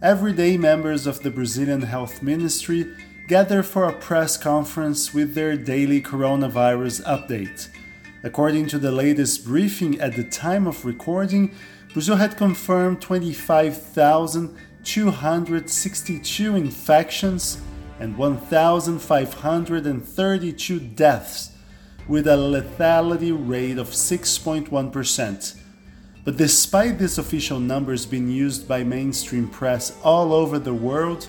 every day members of the Brazilian Health Ministry gather for a press conference with their daily coronavirus update. According to the latest briefing at the time of recording, Brazil had confirmed 25,262 infections and 1,532 deaths, with a lethality rate of 6.1%. But despite these official numbers being used by mainstream press all over the world,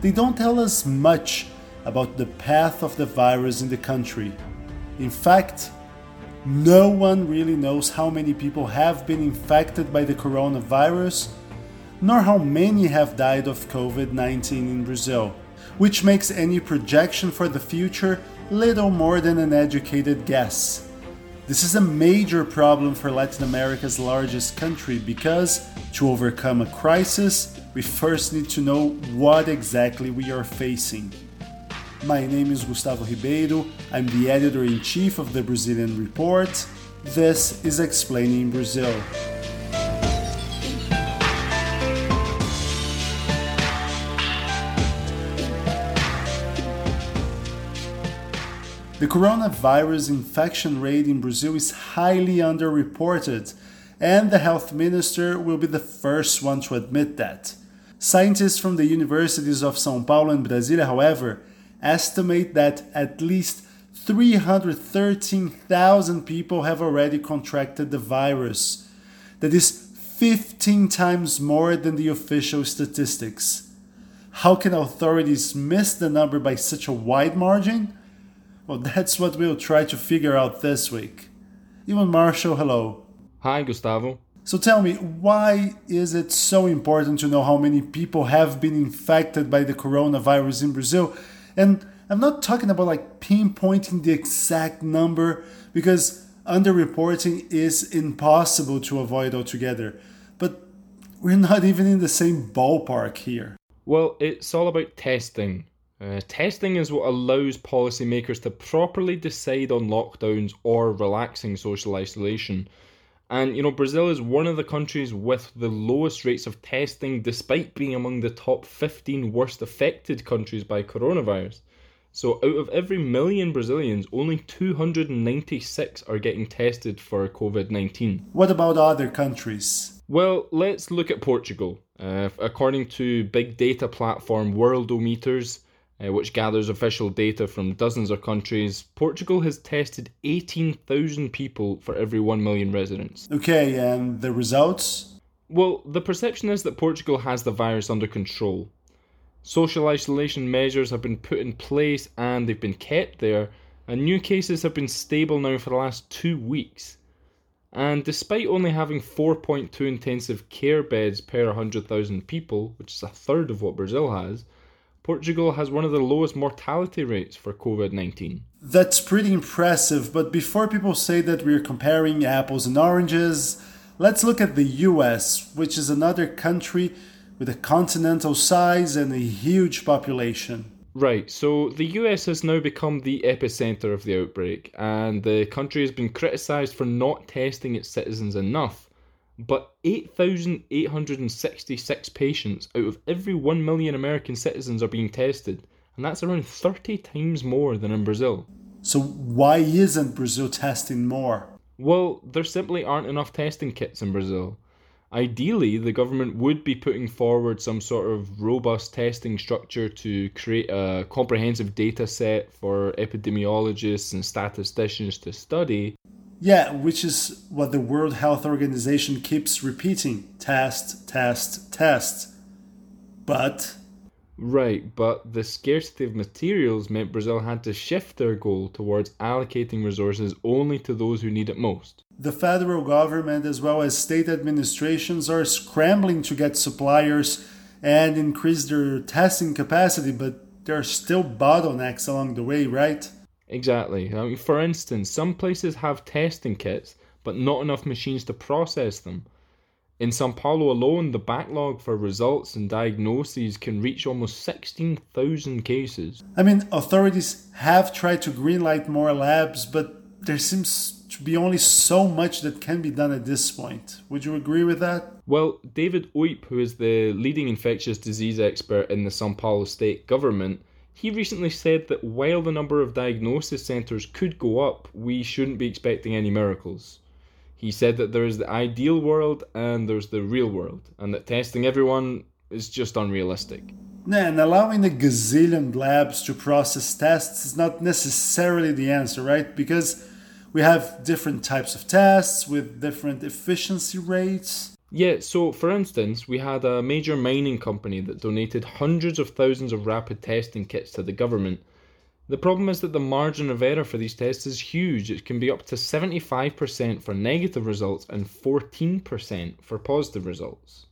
they don't tell us much about the path of the virus in the country. In fact, no one really knows how many people have been infected by the coronavirus, nor how many have died of COVID 19 in Brazil, which makes any projection for the future little more than an educated guess. This is a major problem for Latin America's largest country because, to overcome a crisis, we first need to know what exactly we are facing. My name is Gustavo Ribeiro, I'm the editor in chief of the Brazilian Report. This is Explaining Brazil. The coronavirus infection rate in Brazil is highly underreported, and the health minister will be the first one to admit that. Scientists from the universities of Sao Paulo and Brasilia, however, estimate that at least 313,000 people have already contracted the virus. That is 15 times more than the official statistics. How can authorities miss the number by such a wide margin? Well, that's what we'll try to figure out this week. Euan Marshall, hello. Hi, Gustavo. So tell me, why is it so important to know how many people have been infected by the coronavirus in Brazil? And I'm not talking about like pinpointing the exact number because underreporting is impossible to avoid altogether. But we're not even in the same ballpark here. Well, it's all about testing. Uh, testing is what allows policymakers to properly decide on lockdowns or relaxing social isolation. And you know, Brazil is one of the countries with the lowest rates of testing, despite being among the top 15 worst affected countries by coronavirus. So, out of every million Brazilians, only 296 are getting tested for COVID 19. What about other countries? Well, let's look at Portugal. Uh, according to big data platform Worldometers, uh, which gathers official data from dozens of countries, Portugal has tested 18,000 people for every 1 million residents. Okay, and the results? Well, the perception is that Portugal has the virus under control. Social isolation measures have been put in place and they've been kept there, and new cases have been stable now for the last two weeks. And despite only having 4.2 intensive care beds per 100,000 people, which is a third of what Brazil has, Portugal has one of the lowest mortality rates for COVID 19. That's pretty impressive, but before people say that we're comparing apples and oranges, let's look at the US, which is another country with a continental size and a huge population. Right, so the US has now become the epicenter of the outbreak, and the country has been criticised for not testing its citizens enough but 8,866 patients out of every 1 million American citizens are being tested, and that's around 30 times more than in Brazil. So, why isn't Brazil testing more? Well, there simply aren't enough testing kits in Brazil. Ideally, the government would be putting forward some sort of robust testing structure to create a comprehensive data set for epidemiologists and statisticians to study. Yeah, which is what the World Health Organization keeps repeating test, test, test. But. Right, but the scarcity of materials meant Brazil had to shift their goal towards allocating resources only to those who need it most. The federal government, as well as state administrations, are scrambling to get suppliers and increase their testing capacity, but there are still bottlenecks along the way, right? Exactly. I mean, for instance, some places have testing kits, but not enough machines to process them. In Sao Paulo alone, the backlog for results and diagnoses can reach almost 16,000 cases. I mean, authorities have tried to greenlight more labs, but there seems to be only so much that can be done at this point. Would you agree with that? Well, David Uip, who is the leading infectious disease expert in the Sao Paulo state government, he recently said that while the number of diagnosis centres could go up, we shouldn't be expecting any miracles. He said that there is the ideal world and there's the real world, and that testing everyone is just unrealistic. And allowing the gazillion labs to process tests is not necessarily the answer, right? Because we have different types of tests with different efficiency rates. Yeah, so for instance, we had a major mining company that donated hundreds of thousands of rapid testing kits to the government. The problem is that the margin of error for these tests is huge. It can be up to 75% for negative results and 14% for positive results.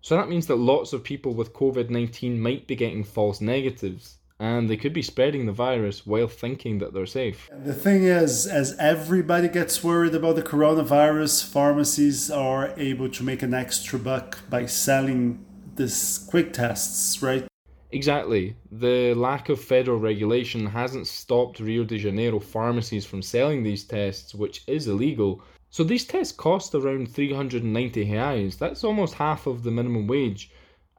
So that means that lots of people with COVID 19 might be getting false negatives and they could be spreading the virus while thinking that they're safe. The thing is, as everybody gets worried about the coronavirus, pharmacies are able to make an extra buck by selling these quick tests, right? Exactly. The lack of federal regulation hasn't stopped Rio de Janeiro pharmacies from selling these tests, which is illegal. So these tests cost around 390 reais. That's almost half of the minimum wage,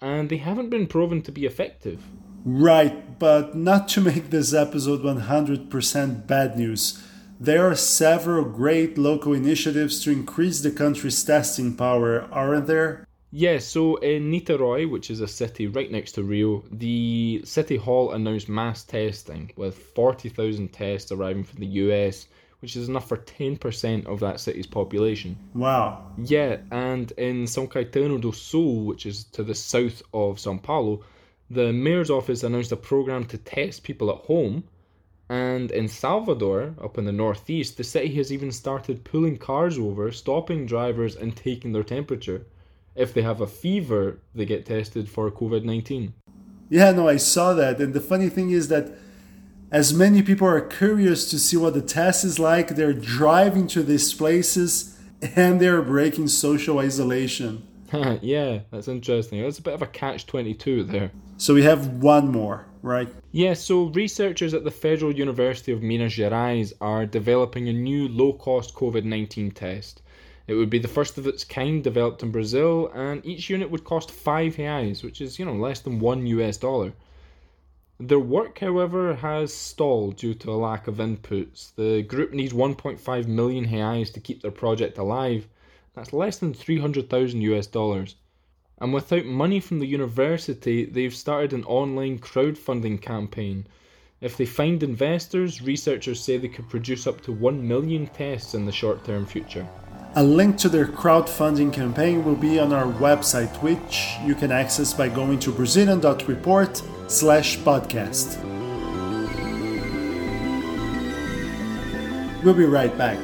and they haven't been proven to be effective. Right, but not to make this episode 100% bad news. There are several great local initiatives to increase the country's testing power, aren't there? Yes, so in Niterói, which is a city right next to Rio, the City Hall announced mass testing with 40,000 tests arriving from the US, which is enough for 10% of that city's population. Wow. Yeah, and in São Caetano do Sul, which is to the south of São Paulo, the mayor's office announced a program to test people at home. And in Salvador, up in the northeast, the city has even started pulling cars over, stopping drivers, and taking their temperature. If they have a fever, they get tested for COVID 19. Yeah, no, I saw that. And the funny thing is that as many people are curious to see what the test is like, they're driving to these places and they're breaking social isolation. yeah, that's interesting. That's a bit of a catch 22 there. So we have one more, right? Yeah, so researchers at the Federal University of Minas Gerais are developing a new low cost COVID 19 test. It would be the first of its kind developed in Brazil, and each unit would cost 5 reais, which is, you know, less than 1 US dollar. Their work, however, has stalled due to a lack of inputs. The group needs 1.5 million reais to keep their project alive, that's less than 300,000 US dollars. And without money from the university, they've started an online crowdfunding campaign. If they find investors, researchers say they could produce up to 1 million tests in the short term future. A link to their crowdfunding campaign will be on our website, which you can access by going to brazilian.report slash podcast. We'll be right back.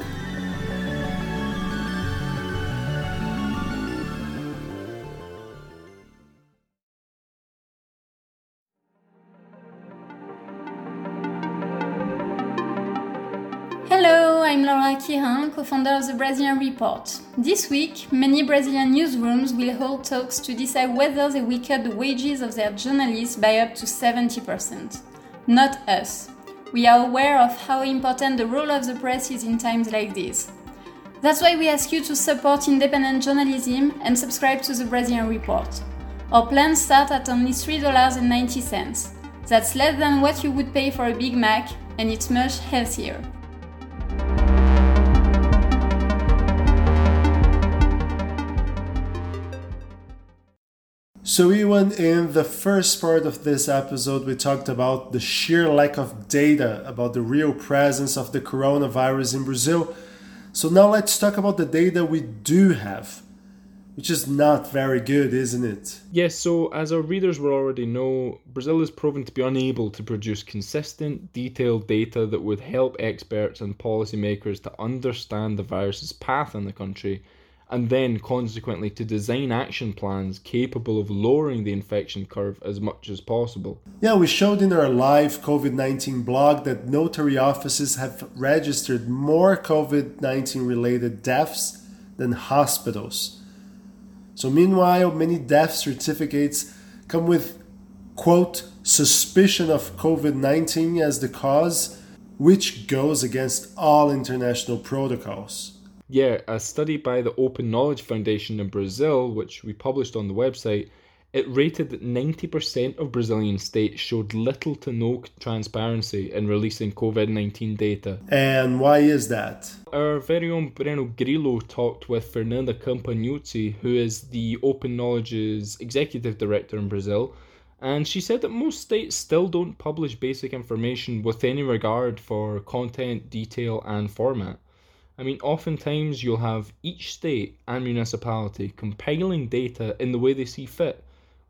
Co-founder of the Brazilian Report. This week, many Brazilian newsrooms will hold talks to decide whether they will cut the wages of their journalists by up to 70%. Not us. We are aware of how important the role of the press is in times like these. That's why we ask you to support independent journalism and subscribe to the Brazilian Report. Our plans start at only $3.90. That's less than what you would pay for a Big Mac, and it's much healthier. So, even in the first part of this episode, we talked about the sheer lack of data about the real presence of the coronavirus in Brazil. So, now let's talk about the data we do have, which is not very good, isn't it? Yes, so as our readers will already know, Brazil is proven to be unable to produce consistent, detailed data that would help experts and policymakers to understand the virus's path in the country and then consequently to design action plans capable of lowering the infection curve as much as possible. Yeah, we showed in our live COVID 19 blog that notary offices have registered more COVID 19 related deaths than hospitals. So, meanwhile, many death certificates come with, quote, suspicion of COVID 19 as the cause, which goes against all international protocols. Yeah, a study by the Open Knowledge Foundation in Brazil, which we published on the website, it rated that 90% of Brazilian states showed little to no transparency in releasing COVID 19 data. And why is that? Our very own Breno Grillo talked with Fernanda Campagnucci, who is the Open Knowledge's executive director in Brazil, and she said that most states still don't publish basic information with any regard for content, detail, and format. I mean, oftentimes you'll have each state and municipality compiling data in the way they see fit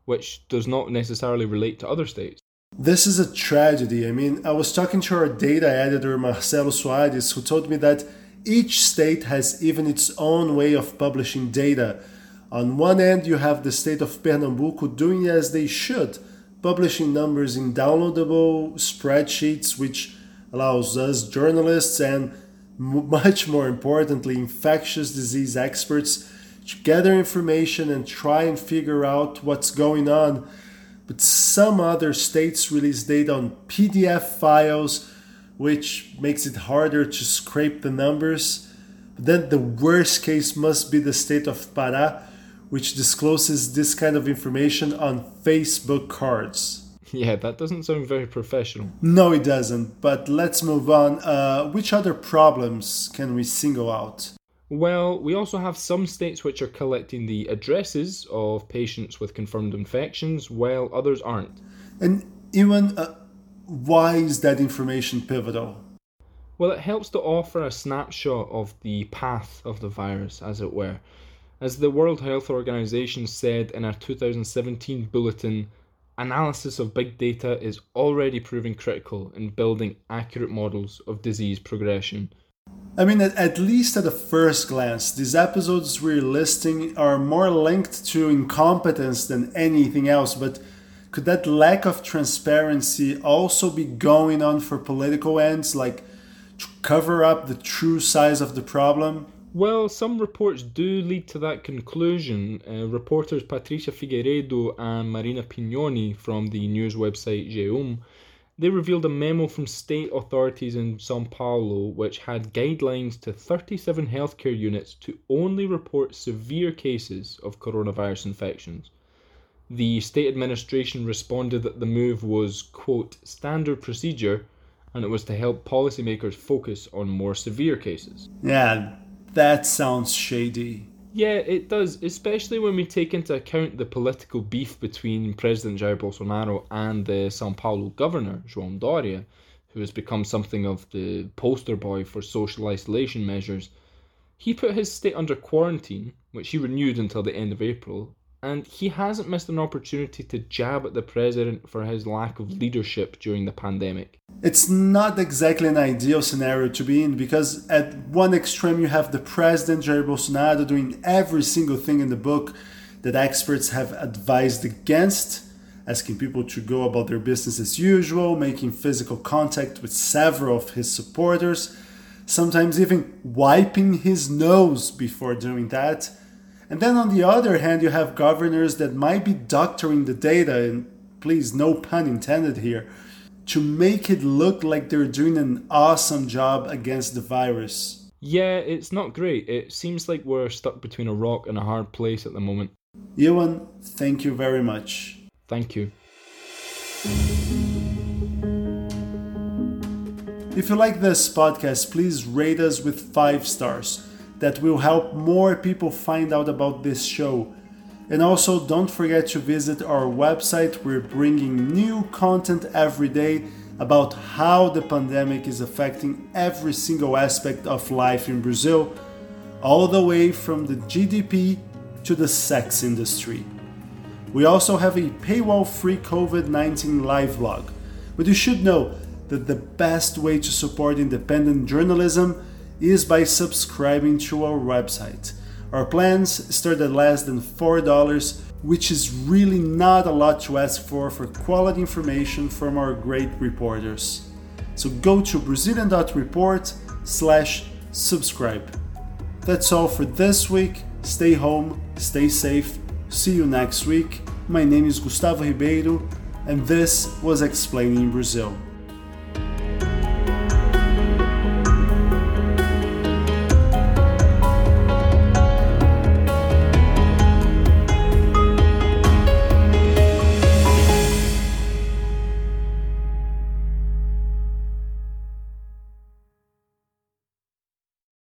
which does not necessarily relate to other states. This is a tragedy. I mean, I was talking to our data editor, Marcelo Soares, who told me that each state has even its own way of publishing data. On one end, you have the state of Pernambuco doing as they should, publishing numbers in downloadable spreadsheets, which allows us journalists and much more importantly, infectious disease experts gather information and try and figure out what's going on. But some other states release data on PDF files, which makes it harder to scrape the numbers. But then the worst case must be the state of Pará, which discloses this kind of information on Facebook cards. Yeah, that doesn't sound very professional. No, it doesn't. But let's move on. Uh, which other problems can we single out? Well, we also have some states which are collecting the addresses of patients with confirmed infections, while others aren't. And even uh, why is that information pivotal? Well, it helps to offer a snapshot of the path of the virus, as it were. As the World Health Organization said in a 2017 bulletin, analysis of big data is already proving critical in building accurate models of disease progression. I mean, at, least at a first glance, these episodes we're listing are more linked to incompetence than anything else, but could that lack of transparency also be going on for political ends, like to cover up the true size of the problem? Well, some reports do lead to that conclusion. Uh, reporters Patricia Figueiredo and Marina Pinhoni from the news website G1 they revealed a memo from state authorities in Sao Paulo which had guidelines to 37 healthcare units to only report severe cases of coronavirus infections. The state administration responded that the move was, quote, standard procedure and it was to help policymakers focus on more severe cases. Yeah, that sounds shady. Yeah, it does, especially when we take into account the political beef between President Jair Bolsonaro and the Sao Paulo governor, João Doria, who has become something of the poster boy for social isolation measures. He put his state under quarantine, which he renewed until the end of April, and he hasn't missed an opportunity to jab at the president for his lack of leadership during the pandemic. It's not exactly an ideal scenario to be in because at one extreme you have the president Jair Bolsonaro doing every single thing in the book that experts have advised against, asking people to go about their business as usual, making physical contact with several of his supporters, sometimes even wiping his nose before doing that and then on the other hand, you have governors that might be doctoring the data, and please, no pun intended here, to make it look like they're doing an awesome job against the virus. Yeah, it's not great. It seems like we're stuck between a rock and a hard place at the moment. Euan, thank you very much. Thank you. If you like this podcast, please rate us with five stars that will help more people find out about this show. And also, don't forget to visit our website. We're bringing new content every day about how the pandemic is affecting every single aspect of life in Brazil, all the way from the GDP to the sex industry. We also have a paywall free COVID 19 live blog. But you should know that the best way to support independent journalism is by subscribing to our website. Our plans start at less than $4, which is really not a lot to ask for for quality information from our great reporters. So go to Brazilian.report slash subscribe. That's all for this week. Stay home, stay safe. See you next week. My name is Gustavo Ribeiro, and this was Explaining Brazil.